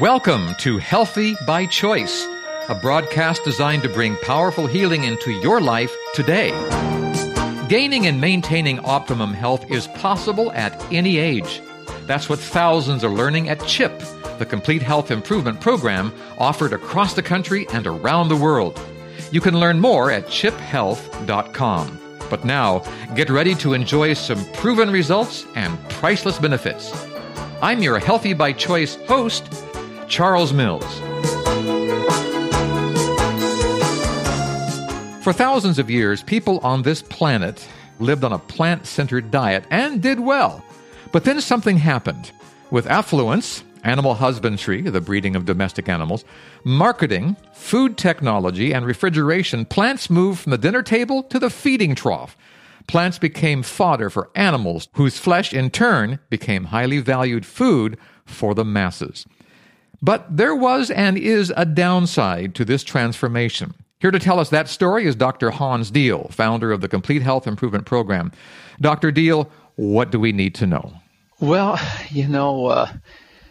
Welcome to Healthy by Choice, a broadcast designed to bring powerful healing into your life today. Gaining and maintaining optimum health is possible at any age. That's what thousands are learning at CHIP, the complete health improvement program offered across the country and around the world. You can learn more at chiphealth.com. But now, get ready to enjoy some proven results and priceless benefits. I'm your Healthy by Choice host, Charles Mills. For thousands of years, people on this planet lived on a plant centered diet and did well. But then something happened. With affluence, animal husbandry, the breeding of domestic animals, marketing, food technology, and refrigeration, plants moved from the dinner table to the feeding trough. Plants became fodder for animals, whose flesh in turn became highly valued food for the masses. But there was and is a downside to this transformation. Here to tell us that story is Dr. Hans Diehl, founder of the Complete Health Improvement Program. Dr. Diehl, what do we need to know? Well, you know, uh,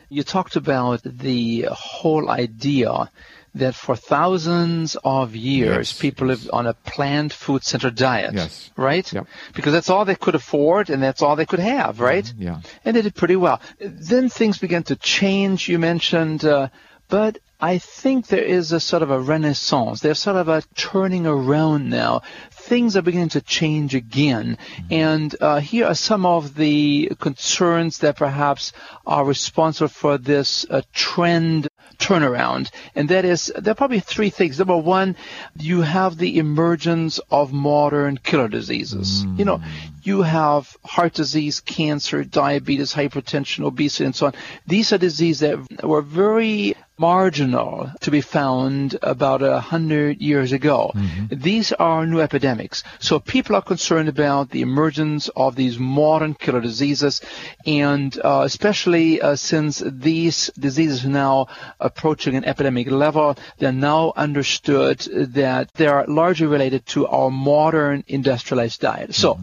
you talked about the whole idea that for thousands of years Yes, people lived on a plant food centered diet. Yes. Right? Yep. Because that's all they could afford and that's all they could have, right? yeah. And they did pretty well. Then things began to change, you mentioned, uh, but I think there is a sort of a renaissance. There's sort of a turning around now. Things are beginning to change again. And uh, here are some of the concerns that perhaps are responsible for this uh, trend turnaround. And that is, there are probably three things. Number one, you have the emergence of modern killer diseases. Mm. You know, you have heart disease, cancer, diabetes, hypertension, obesity, and so on. These are diseases that were very marginal to be found about a hundred years ago. These are new epidemics. So people are concerned about the emergence of these modern killer diseases, and uh, especially uh, since these diseases are now approaching an epidemic level, they're now understood that they are largely related to our modern industrialized diet. So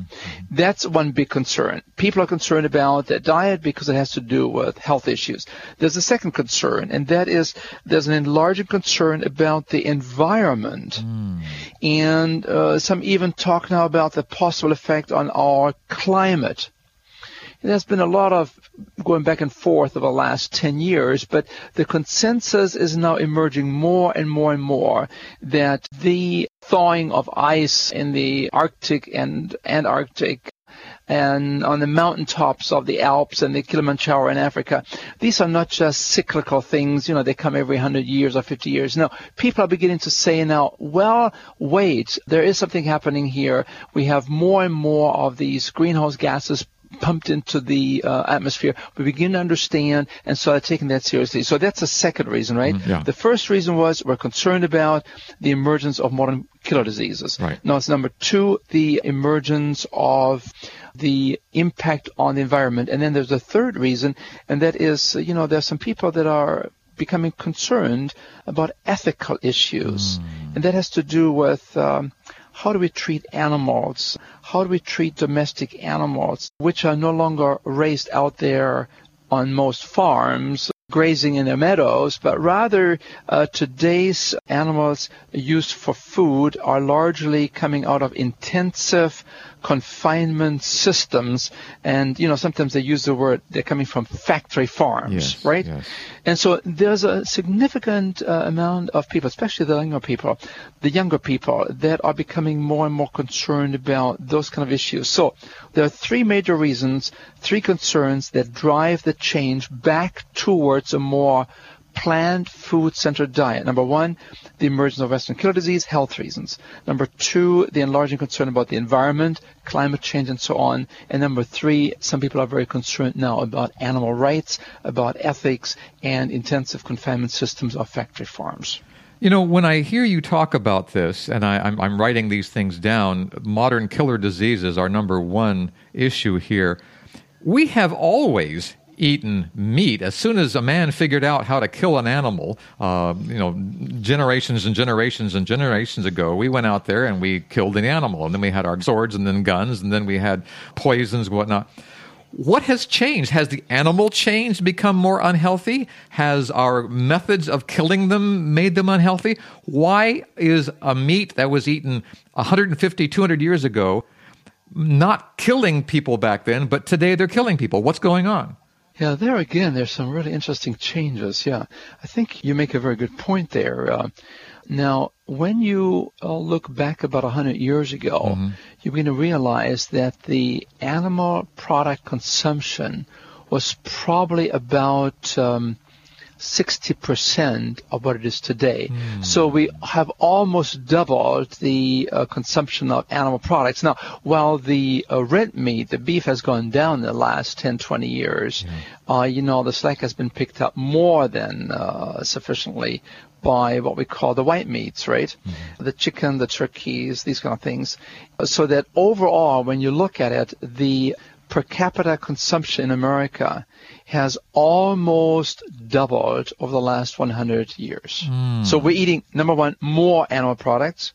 that's one big concern. People are concerned about the diet because it has to do with health issues. There's a second concern, and that is there's an enlarging concern about the environment. And uh, some even talk now about the possible effect on our climate. There's been a lot of going back and forth over the last 10 years, but the consensus is now emerging more and more and more that the thawing of ice in the Arctic and Antarctic and on the mountaintops of the Alps and the Kilimanjaro in Africa. These are not just cyclical things, you know, they come every 100 years or 50 years. No, people are beginning to say now, well, wait, there is something happening here. We have more and more of these greenhouse gases pumped into the uh, atmosphere. We begin to understand and start taking that seriously. So that's the second reason, right? yeah. The first reason was we're concerned about the emergence of modern killer diseases. Right. Now it's number two, the emergence of the impact on the environment. And then there's a third reason, and that is, you know, there's some people that are becoming concerned about ethical issues. And that has to do with um, how do we treat animals? How do we treat domestic animals, which are no longer raised out there on most farms? Grazing in the meadows, but rather uh, today's animals used for food are largely coming out of intensive confinement systems. And, you know, sometimes they use the word, they're coming from factory farms, Yes, right? yes. And so there's a significant uh, amount of people, especially the younger people, the younger people that are becoming more and more concerned about those kind of issues. So there are three major reasons, three concerns that drive the change back towards a more plant food centered diet. Number one, the emergence of Western killer disease, health reasons. Number two, the enlarging concern about the environment, climate change, and so on. And number three, some people are very concerned now about animal rights, about ethics, and intensive confinement systems of factory farms. You know, when I hear you talk about this, and I, I'm, I'm writing these things down, modern killer diseases are number one issue here. We have always eaten meat. As soon as a man figured out how to kill an animal, uh, you know, generations and generations and generations ago, we went out there and we killed an animal. And then we had our swords and then guns and then we had poisons and whatnot. What has changed? Has the animal changed, become more unhealthy? Has our methods of killing them made them unhealthy? Why is a meat that was eaten 150, 200 years ago not killing people back then, but today they're killing people? What's going on? Yeah, there again, there's some really interesting changes. Yeah, I think you make a very good point there. Uh, now, when you uh, look back about 100 years ago, mm-hmm. you're going to realize that the animal product consumption was probably about um, 60% of what it is today. Mm. So we have almost doubled the uh, consumption of animal products. Now, while the uh, red meat, the beef has gone down in the last 10, 20 years, mm. uh, you know, the slack has been picked up more than uh, sufficiently by what we call the white meats, right? Mm-hmm. The chicken, the turkeys, these kind of things. So that overall, when you look at it, the per capita consumption in America has almost doubled over the last 100 years. Mm. So we're eating, number one, more animal products.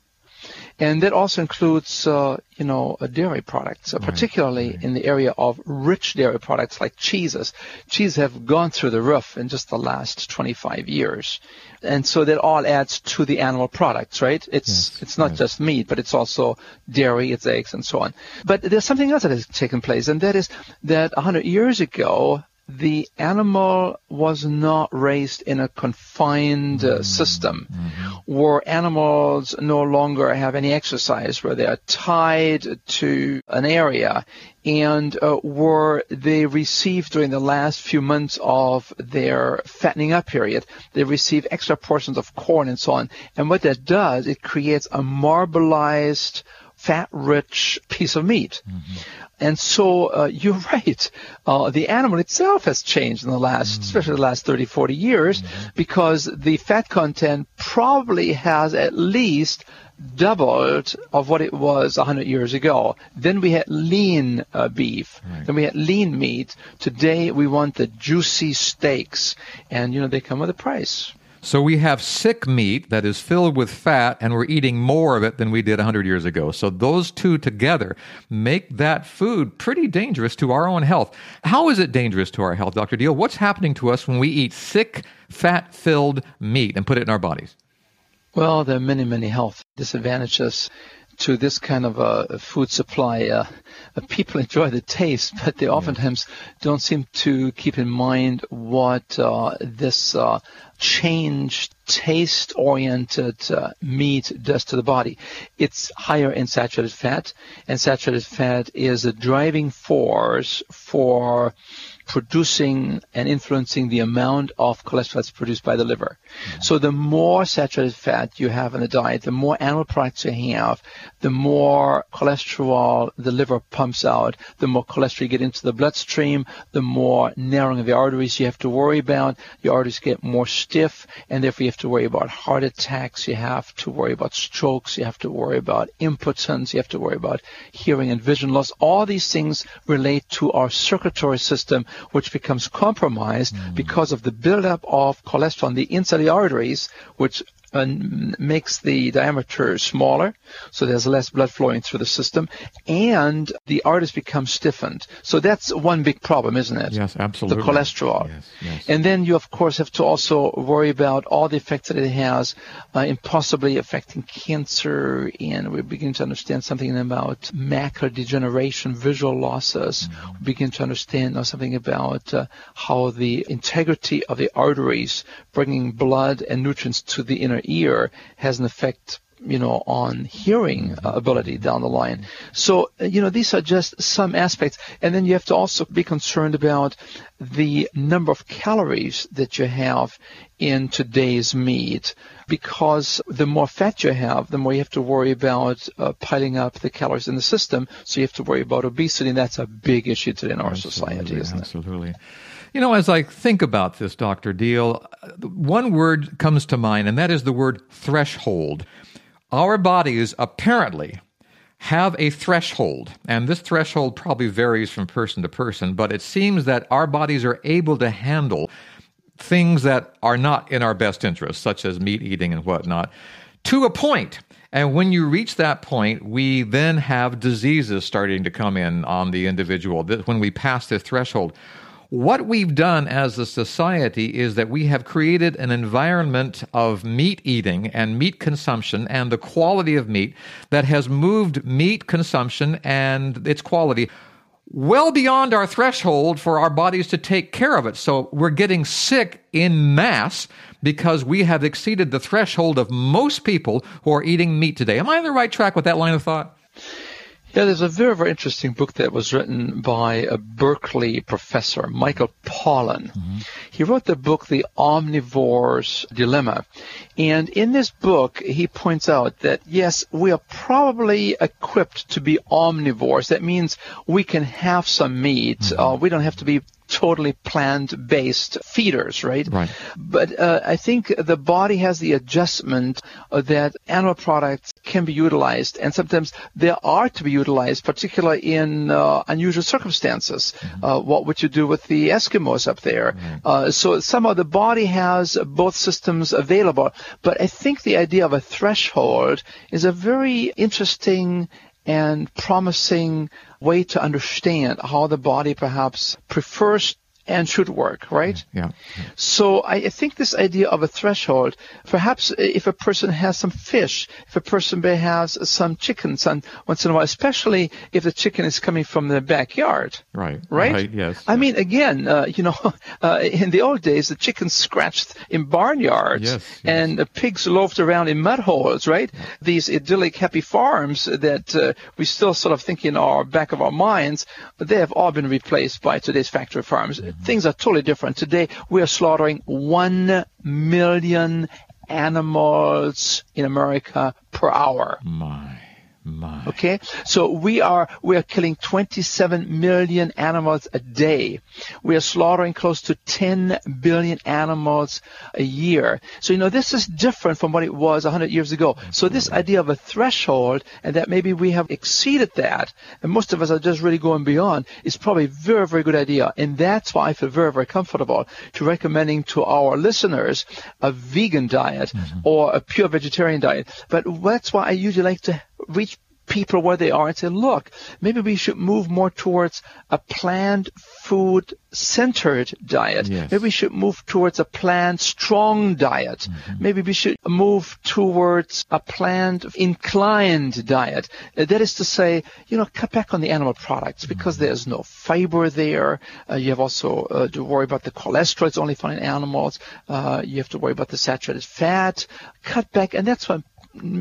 And that also includes, uh, you know, uh, dairy products, uh, right, particularly right. in the area of rich dairy products like cheeses. Cheese have gone through the roof in just the last 25 years. And so that all adds to the animal products, right? It's, yes, it's not just meat, but it's also dairy, it's eggs and so on. But there's something else that has taken place, and that is that 100 years ago, the animal was not raised in a confined uh, mm-hmm. system mm-hmm. where animals no longer have any exercise, where they are tied to an area and uh, where they receive during the last few months of their fattening up period, they receive extra portions of corn and so on. And what that does, it creates a marbleized fat-rich piece of meat. Mm-hmm. And so uh, you're right. Uh, the animal itself has changed in the last, mm-hmm. especially the last 30, 40 years, mm-hmm. because the fat content probably has at least doubled of what it was 100 years ago. Then we had lean uh, beef. Right. Then we had lean meat. Today we want the juicy steaks. And, you know, they come with a price. So we have sick meat that is filled with fat, and we're eating more of it than we did 100 years ago. So those two together make that food pretty dangerous to our own health. How is it dangerous to our health, Dr. Diehl? What's happening to us when we eat sick, fat filled meat and put it in our bodies? Well, there are many, many health disadvantages to this kind of a food supply. Uh, uh, people enjoy the taste, but they oftentimes don't seem to keep in mind what uh, this uh, changed taste-oriented uh, meat does to the body. It's higher in saturated fat, and saturated fat is a driving force for producing and influencing the amount of cholesterol that's produced by the liver. Mm-hmm. So the more saturated fat you have in the diet, the more animal products you have, the more cholesterol the liver pumps out, the more cholesterol you get into the bloodstream, the more narrowing of the arteries you have to worry about. Your arteries get more stiff, and therefore you have to worry about heart attacks, you have to worry about strokes, you have to worry about impotence, you have to worry about hearing and vision loss. All these things relate to our circulatory system which becomes compromised mm. because of the buildup of cholesterol in the inside of the arteries, which makes the diameter smaller, so there's less blood flowing through the system, and the arteries become stiffened. So that's one big problem, isn't it? Yes, absolutely. The cholesterol. Yes, yes. And then you, of course, have to also worry about all the effects that it has uh, in possibly affecting cancer, and we begin to understand something about macular degeneration, visual losses. Mm-hmm. We begin to understand something about uh, how the integrity of the arteries bringing blood and nutrients to the inner ear has an effect you know, on hearing uh, ability down the line. So, uh, you know, these are just some aspects. And then you have to also be concerned about the number of calories that you have in today's meat because the more fat you have, the more you have to worry about uh, piling up the calories in the system. So you have to worry about obesity, and that's a big issue today in our absolutely, society, isn't absolutely. it? Absolutely. You know, as I think about this, Dr. Diehl, one word comes to mind, and that is the word threshold. Our bodies apparently have a threshold, and this threshold probably varies from person to person, but it seems that our bodies are able to handle things that are not in our best interest, such as meat eating and whatnot. to a point. And when you reach that point, we then have diseases starting to come in on the individual when we pass the threshold. What we've done as a society is that we have created an environment of meat eating and meat consumption and the quality of meat that has moved meat consumption and its quality well beyond our threshold for our bodies to take care of it. So we're getting sick in mass because we have exceeded the threshold of most people who are eating meat today. Am I on the right track with that line of thought? Yeah, there's a very, very interesting book that was written by a Berkeley professor, Michael Pollan. Mm-hmm. He wrote the book, The Omnivore's Dilemma. And in this book, he points out that yes, we are probably equipped to be omnivores. That means we can have some meat. Mm-hmm. Uh, we don't have to be totally plant-based feeders, right? Right. But uh, I think the body has the adjustment uh, that animal products can be utilized, and sometimes they are to be utilized, particularly in uh, unusual circumstances. Mm-hmm. Uh, what would you do with the Eskimos up there? Mm-hmm. so somehow the body has both systems available, but I think the idea of a threshold is a very interesting and promising way to understand how the body perhaps prefers and should work, right? Yeah. yeah. So I, think this idea of a threshold, perhaps if a person has some fish, if a person may have some chickens and once in a while, especially if the chicken is coming from the backyard. Right. Right? right yes. I yes. mean, again, uh, you know, uh, in the old days, the chickens scratched in barnyards yes, yes. and the pigs loafed around in mud holes, right? Yeah. These idyllic, happy farms that uh, we still sort of think in our back of our minds, but they have all been replaced by today's factory farms. Mm-hmm things are totally different. Today, we are slaughtering 1 million animals in America per hour. My. My. Okay, so we are we are killing 27 million animals a day. We are slaughtering close to 10 billion animals a year. So you know this is different from what it was 100 years ago. So this idea of a threshold and that maybe we have exceeded that, and most of us are just really going beyond, is probably a very very good idea. And that's why I feel very very comfortable to recommending to our listeners a vegan diet mm-hmm. or a pure vegetarian diet. But that's why I usually like to reach people where they are and say, look, maybe we should move more towards a plant food centered diet. Yes. Maybe we should move towards a plant strong diet. Mm-hmm. Maybe we should move towards a plant inclined diet. Uh, that is to say, you know, cut back on the animal products because mm-hmm. there's no fiber there. Uh, you have also uh, to worry about the cholesterol. It's only found in animals. Uh, you have to worry about the saturated fat. Cut back, and that's what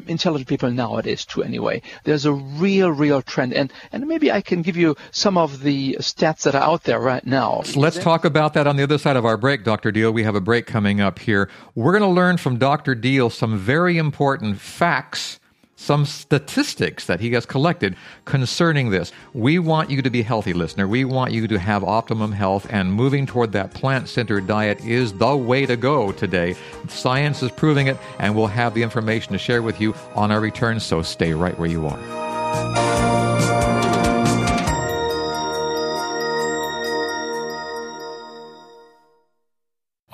intelligent people nowadays too anyway. There's a real, real trend. And, and maybe I can give you some of the stats that are out there right now. Let's talk about that on the other side of our break, Dr. Diehl. We have a break coming up here. We're going to learn from Dr. Diehl some very important facts some statistics that he has collected concerning this. We want you to be healthy, listener. We want you to have optimum health, and moving toward that plant centered diet is the way to go today. Science is proving it, and we'll have the information to share with you on our return, so stay right where you are.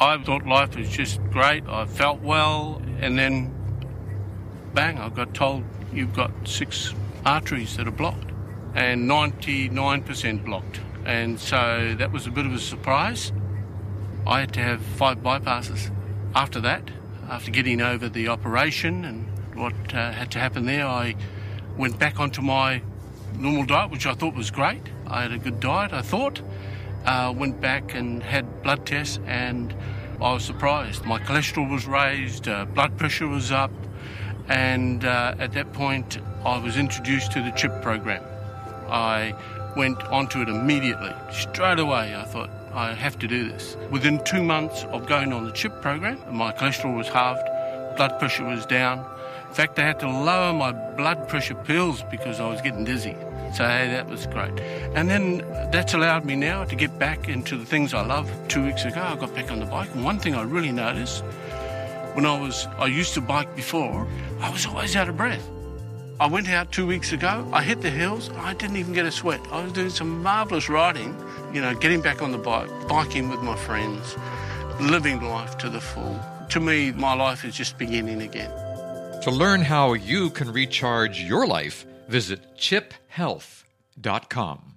I thought life was just great. I felt well, and then bang, I got told you've got six arteries that are blocked and 99% blocked. And so that was a bit of a surprise. I had to have five bypasses. After that, after getting over the operation and what uh, had to happen there, I went back onto my normal diet, which I thought was great. I had a good diet, I thought. Uh, went back and had blood tests, and I was surprised. My cholesterol was raised, uh, blood pressure was up, and uh, at that point, I was introduced to the CHIP program. I went onto it immediately, straight away. I thought, I have to do this. Within two months of going on the CHIP program, my cholesterol was halved, blood pressure was down. In fact, I had to lower my blood pressure pills because I was getting dizzy. So hey, that was great. And then that's allowed me now to get back into the things I love. Two weeks ago, I got back on the bike, and one thing I really noticed when I was, I used to bike before, I was always out of breath. I went out two weeks ago, I hit the hills, I didn't even get a sweat. I was doing some marvellous riding, you know, getting back on the bike, biking with my friends, living life to the full. To me, my life is just beginning again. To learn how you can recharge your life, visit chiphealth.com.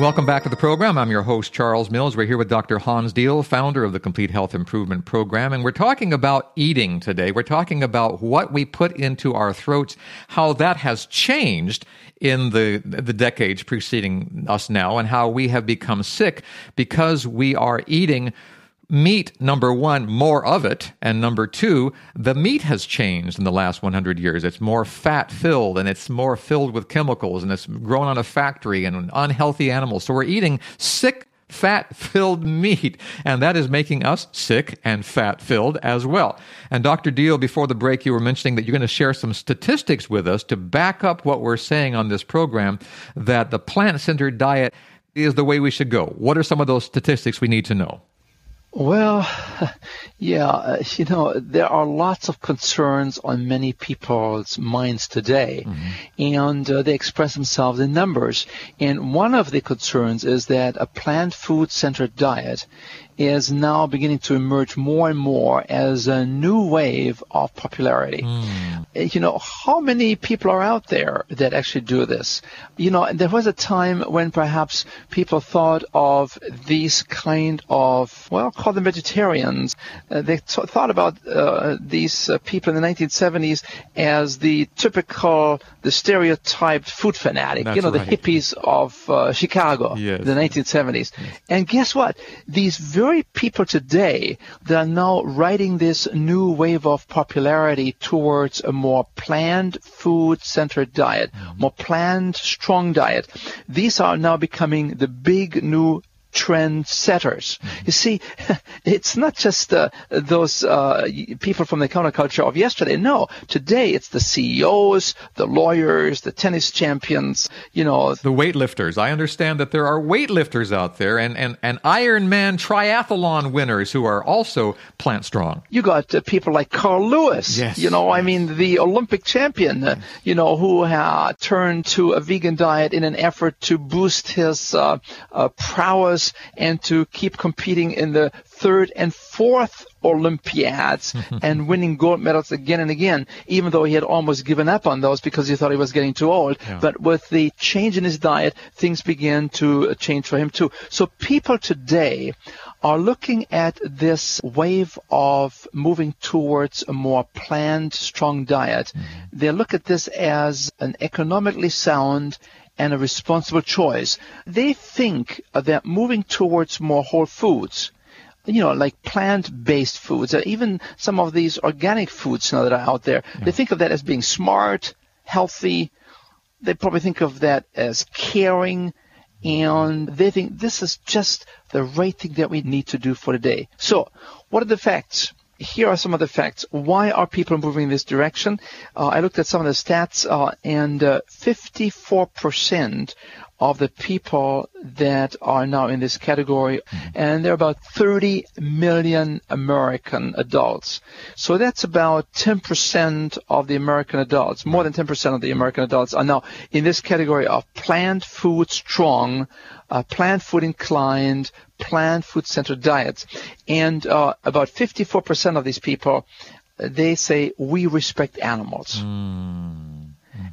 Welcome back to the program. I'm your host, Charles Mills. We're here with Dr. Hans Diehl, founder of the Complete Health Improvement Program, and we're talking about eating today. We're talking about what we put into our throats, how that has changed in the, the decades preceding us now, and how we have become sick because we are eating meat, number one, more of it, and number two, the meat has changed in the last 100 years. It's more fat filled and it's more filled with chemicals and it's grown on a factory and unhealthy animals. So we're eating sick fat filled meat, and that is making us sick and fat filled as well. And Dr. Diehl, before the break, you were mentioning that you're going to share some statistics with us to back up what we're saying on this program that the plant centered diet is the way we should go. What are some of those statistics we need to know? Well, yeah, uh, you know, there are lots of concerns on many people's minds today, mm-hmm. and uh, they express themselves in numbers. And one of the concerns is that a plant food centered diet is now beginning to emerge more and more as a new wave of popularity. Mm. You know, how many people are out there that actually do this? You know, there was a time when perhaps people thought of these kind of, well, call them vegetarians. Uh, they t- thought about uh, these uh, people in the 1970s as the typical, the stereotyped food fanatic, That's you know, right. the hippies of uh, Chicago, yes. the 1970s. Yes. And guess what? These very people today that are now riding this new wave of popularity towards a more planned food centered diet, mm-hmm. more planned strong diet. These are now becoming the big new trendsetters. You see, it's not just uh, those uh, people from the counterculture of yesterday. No, today it's the CEOs, the lawyers, the tennis champions, you know. The weightlifters. I understand that there are weightlifters out there and, and, and Ironman triathlon winners who are also plant strong. You got uh, people like Carl Lewis, yes. you know, I mean, the Olympic champion, uh, you know, who turned to a vegan diet in an effort to boost his uh, and to keep competing in the third and fourth Olympiads and winning gold medals again and again, even though he had almost given up on those because he thought he was getting too old. Yeah. But with the change in his diet, things began to change for him too. So people today are looking at this wave of moving towards a more planned, strong diet. Mm-hmm. They look at this as an economically sound and a responsible choice. They think that moving towards more whole foods, you know, like plant-based foods, or even some of these organic foods now that are out there, yeah. they think of that as being smart, healthy. They probably think of that as caring, and they think this is just the right thing that we need to do for the day. So, what are the facts? Here are some of the facts. Why are people moving in this direction? Uh, I looked at some of the stats, uh, and uh, 54% of the people that are now in this category, mm-hmm. and there are about 30 million American adults. So that's about 10% of the American adults, more than 10% of the American adults are now in this category of plant food strong, uh, plant food inclined, plant food centered diets. And uh, about 54% of these people, they say we respect animals. Mm.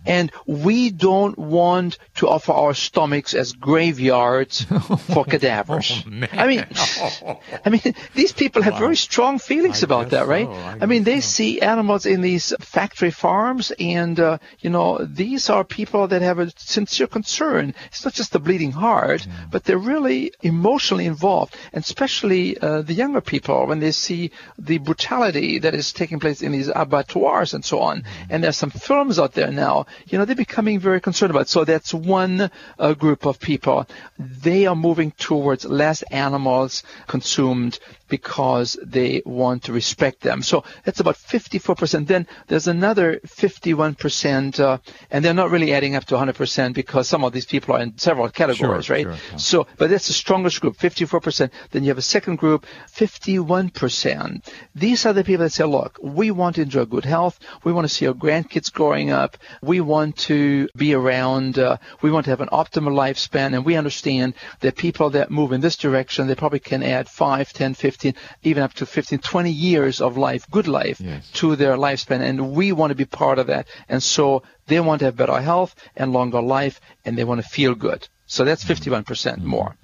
And we don't want to offer our stomachs as graveyards for cadavers. Oh, I mean, I mean, these people have wow. very strong feelings I about that, so. right? I, I mean, they so. see animals in these factory farms, and uh, you know, these are people that have a sincere concern. It's not just the bleeding heart, yeah. but they're really emotionally involved, and especially uh, the younger people when they see the brutality that is taking place in these abattoirs and so on. Mm-hmm. And there's some films out there now you know, they're becoming very concerned about. So that's one uh, group of people. They are moving towards less animals consumed because they want to respect them. So that's about 54%. Then there's another 51%, uh, and they're not really adding up to 100% because some of these people are in several categories, sure, right? Sure, yeah. So, but that's the strongest group, 54%. Then you have a second group, 51%. These are the people that say, look, we want to enjoy good health. We want to see our grandkids growing up. We want to be around, uh, we want to have an optimal lifespan, and we understand that people that move in this direction, they probably can add 5, 10, 15, even up to 15, 20 years of life, good life, Yes. to their lifespan, and we want to be part of that. And so they want to have better health and longer life, and they want to feel good. So that's 51% more.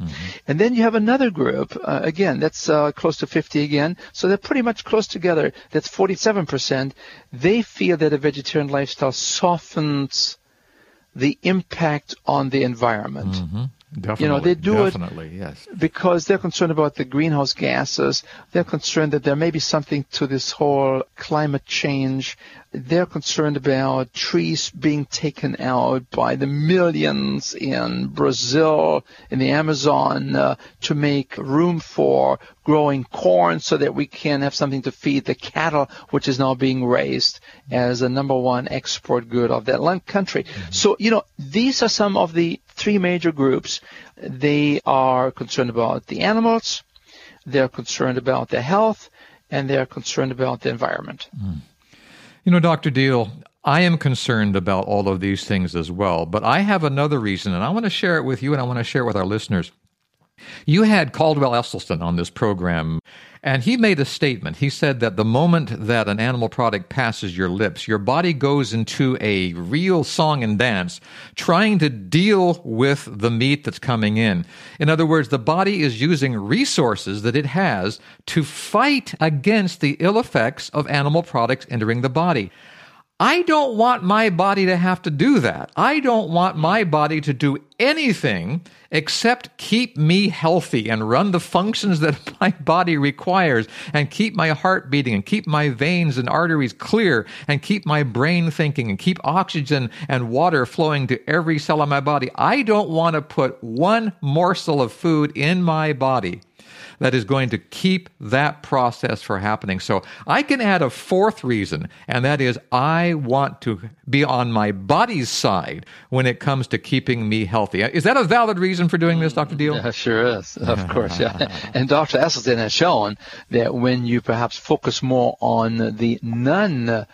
And then you have another group, uh, again, that's uh, close to 50 again. So they're pretty much close together. That's 47%. They feel that a vegetarian lifestyle softens the impact on the environment. Definitely. You know, they do it- yes. because they're concerned about the greenhouse gases. They're concerned that there may be something to this whole climate change. They're concerned about trees being taken out by the millions in Brazil, in the Amazon, uh, to make room for growing corn so that we can have something to feed the cattle, which is now being raised as a number one export good of that land country. So, you know, these are some of the three major groups. They are concerned about the animals, they're concerned about their health, and they're concerned about the environment. You know, Dr. Diehl, I am concerned about all of these things as well, but I have another reason, and I want to share it with you and I want to share it with our listeners. You had Caldwell Esselstyn on this program, and he made a statement. He said that the moment that an animal product passes your lips, your body goes into a real song and dance, trying to deal with the meat that's coming in. In other words, the body is using resources that it has to fight against the ill effects of animal products entering the body. I don't want my body to have to do that. I don't want my body to do anything except keep me healthy and run the functions that my body requires and keep my heart beating and keep my veins and arteries clear and keep my brain thinking and keep oxygen and water flowing to every cell of my body. I don't want to put one morsel of food in my body that is going to keep that process from happening. So I can add a fourth reason, and that is I want to be on my body's side when it comes to keeping me healthy. Is that a valid reason for doing this, Dr. Diehl? Yeah, sure is. Of course, yeah. And Dr. Esselstyn has shown that when you perhaps focus more on the non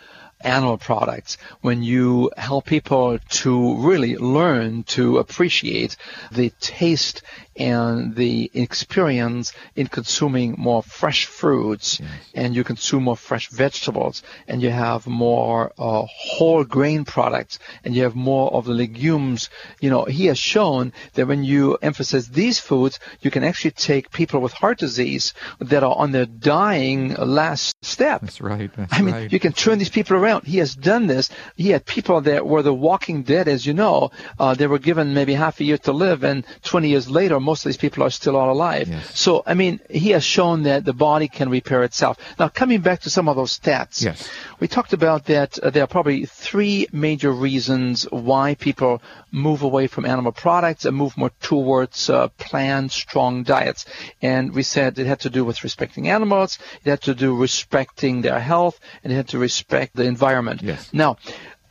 animal products, when you help people to really learn to appreciate the taste and the experience in consuming more fresh fruits and you consume more fresh vegetables and you have more uh, whole grain products and you have more of the legumes you know he has shown that when you emphasize these foods you can actually take people with heart disease that are on their dying last step That's right. That's I mean, right. you can turn these people around. He has done this. He had people that were the walking dead, as you know. Uh, they were given maybe half a year to live, and 20 years later, most of these people are still all alive. Yes. So, I mean, he has shown that the body can repair itself. Now, coming back to some of those stats. Yes. We talked about that uh, there are probably three major reasons why people move away from animal products and move more towards uh, plant strong diets. And we said it had to do with respecting animals, it had to do respecting their health, and it had to respect the environment. Yes. Now,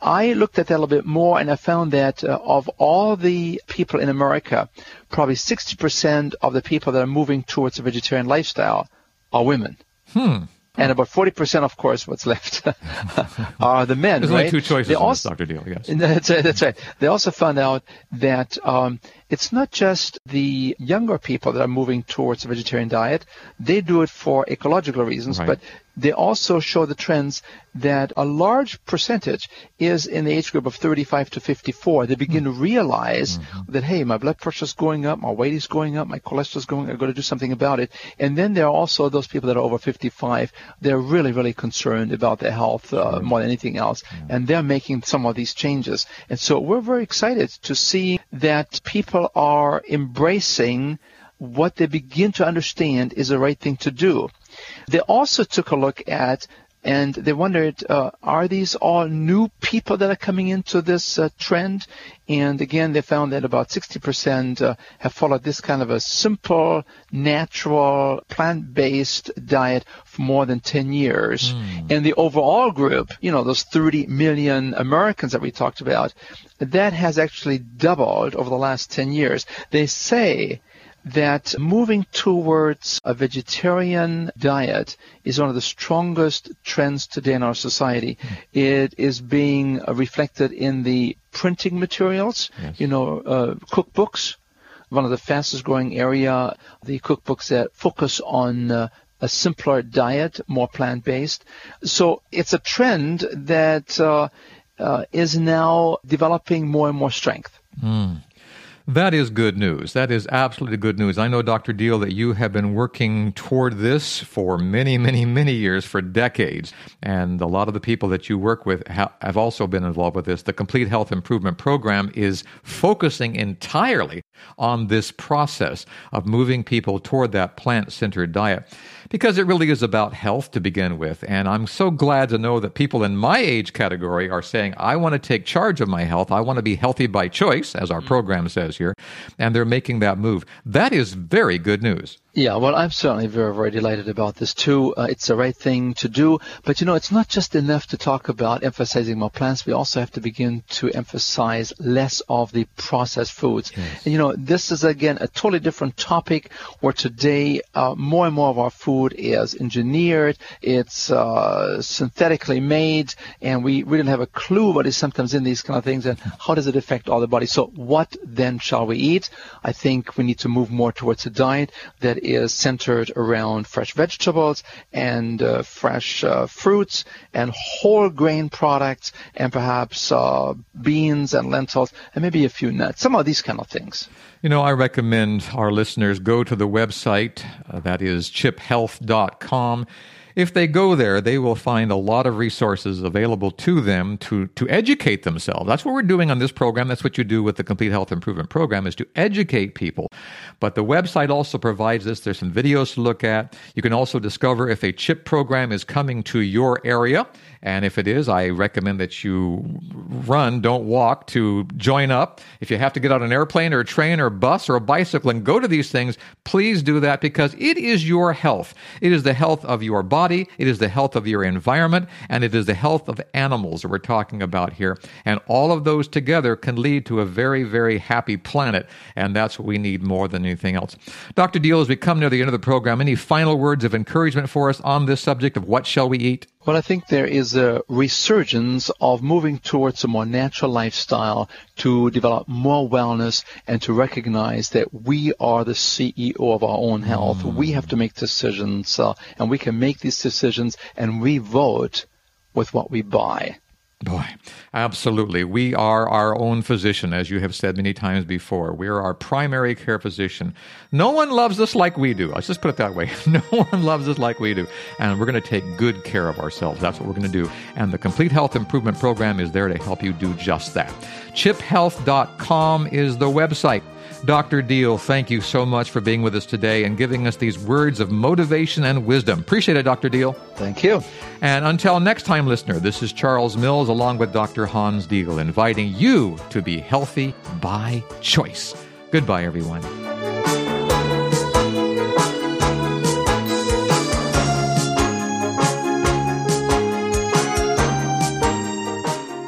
I looked at that a little bit more and I found that uh, of all the people in America, probably 60% of the people that are moving towards a vegetarian lifestyle are women. Hmm. And about 40%, of course, what's left are the men, There's right? only two choices They in this, also, Dr. Diehl, yes. that's right, that's right. They also found out that um, it's not just the younger people that are moving towards a vegetarian diet. They do it for ecological reasons, Right. but they also show the trends that a large percentage is in the age group of 35 to 54. They begin to realize that, hey, my blood pressure is going up, my weight is going up, my cholesterol is going up, I've got to do something about it. And then there are also those people that are over 55. They're really, really concerned about their health uh, more than anything else. And they're making some of these changes. And so we're very excited to see that people are embracing what they begin to understand is the right thing to do. They also took a look at and they wondered, uh, are these all new people that are coming into this uh, trend? And again, they found that about 60% uh, have followed this kind of a simple, natural, plant-based diet for more than 10 years. And the overall group, you know, those 30 million Americans that we talked about, that has actually doubled over the last 10 years. They say that moving towards a vegetarian diet is one of the strongest trends today in our society. It is being reflected in the printing materials, Yes. you know, uh, cookbooks, one of the fastest growing area, the cookbooks that focus on uh, a simpler diet, more plant based. So it's a trend that uh, uh, is now developing more and more strength. That is good news. That is absolutely good news. I know, Dr. Diehl, that you have been working toward this for many, many, many years, for decades. And a lot of the people that you work with ha- have also been involved with this. The Complete Health Improvement Program is focusing entirely on this process of moving people toward that plant centered diet because it really is about health to begin with. And I'm so glad to know that people in my age category are saying, I want to take charge of my health. I want to be healthy by choice, as our mm. program says here. And they're making that move. That is very good news. Yeah, well, I'm certainly very, very delighted about this too. Uh, it's the right thing to do. But you know, it's not just enough to talk about emphasizing more plants. We also have to begin to emphasize less of the processed foods. And, you know, this is again a totally different topic where today uh, more and more of our food is engineered, it's uh, synthetically made, and we really don't have a clue what is sometimes in these kind of things and how does it affect all the body. So what then shall we eat? I think we need to move more towards a diet that is centered around fresh vegetables and uh, fresh uh, fruits and whole grain products and perhaps uh, beans and lentils and maybe a few nuts. Some of these kind of things. You know, I recommend our listeners go to the website, uh, that is chiphealth.com. If they go there, they will find a lot of resources available to them to, to educate themselves. That's what we're doing on this program. That's what you do with the Complete Health Improvement Program is to educate people. But the website also provides this. There's some videos to look at. You can also discover if a chip program is coming to your area. And if it is, I recommend that you run, don't walk, to join up. If you have to get on an airplane or a train or a bus or a bicycle and go to these things, please do that because it is your health. It is the health of your body, it is the health of your environment, and it is the health of animals that we're talking about here. And all of those together can lead to a very, very happy planet. And that's what we need more than anything else. Dr. Diehl, as we come near the end of the program, any final words of encouragement for us on this subject of what shall we eat? Well, I think there is a resurgence of moving towards a more natural lifestyle to develop more wellness and to recognize that we are the CEO of our own health. We have to make decisions, uh, and we can make these decisions and we vote with what we buy. Boy, absolutely. We are our own physician, as you have said many times before. We are our primary care physician. No one loves us like we do. Let's just put it that way. No one loves us like we do. And we're going to take good care of ourselves. That's what we're going to do. And the Complete Health Improvement Program is there to help you do just that. ChipHealth.com is the website. Dr. Diehl, thank you so much for being with us today and giving us these words of motivation and wisdom. Appreciate it, Dr. Diehl. Thank you. And until next time, listener, this is Charles Mills along with Dr. Hans Diehl inviting you to be healthy by choice. Goodbye, everyone.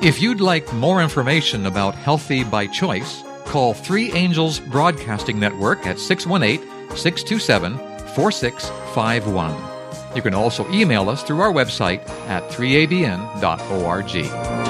If you'd like more information about Healthy by Choice, call Three Angels Broadcasting Network at 618 627 4651. You can also email us through our website at 3abn.org.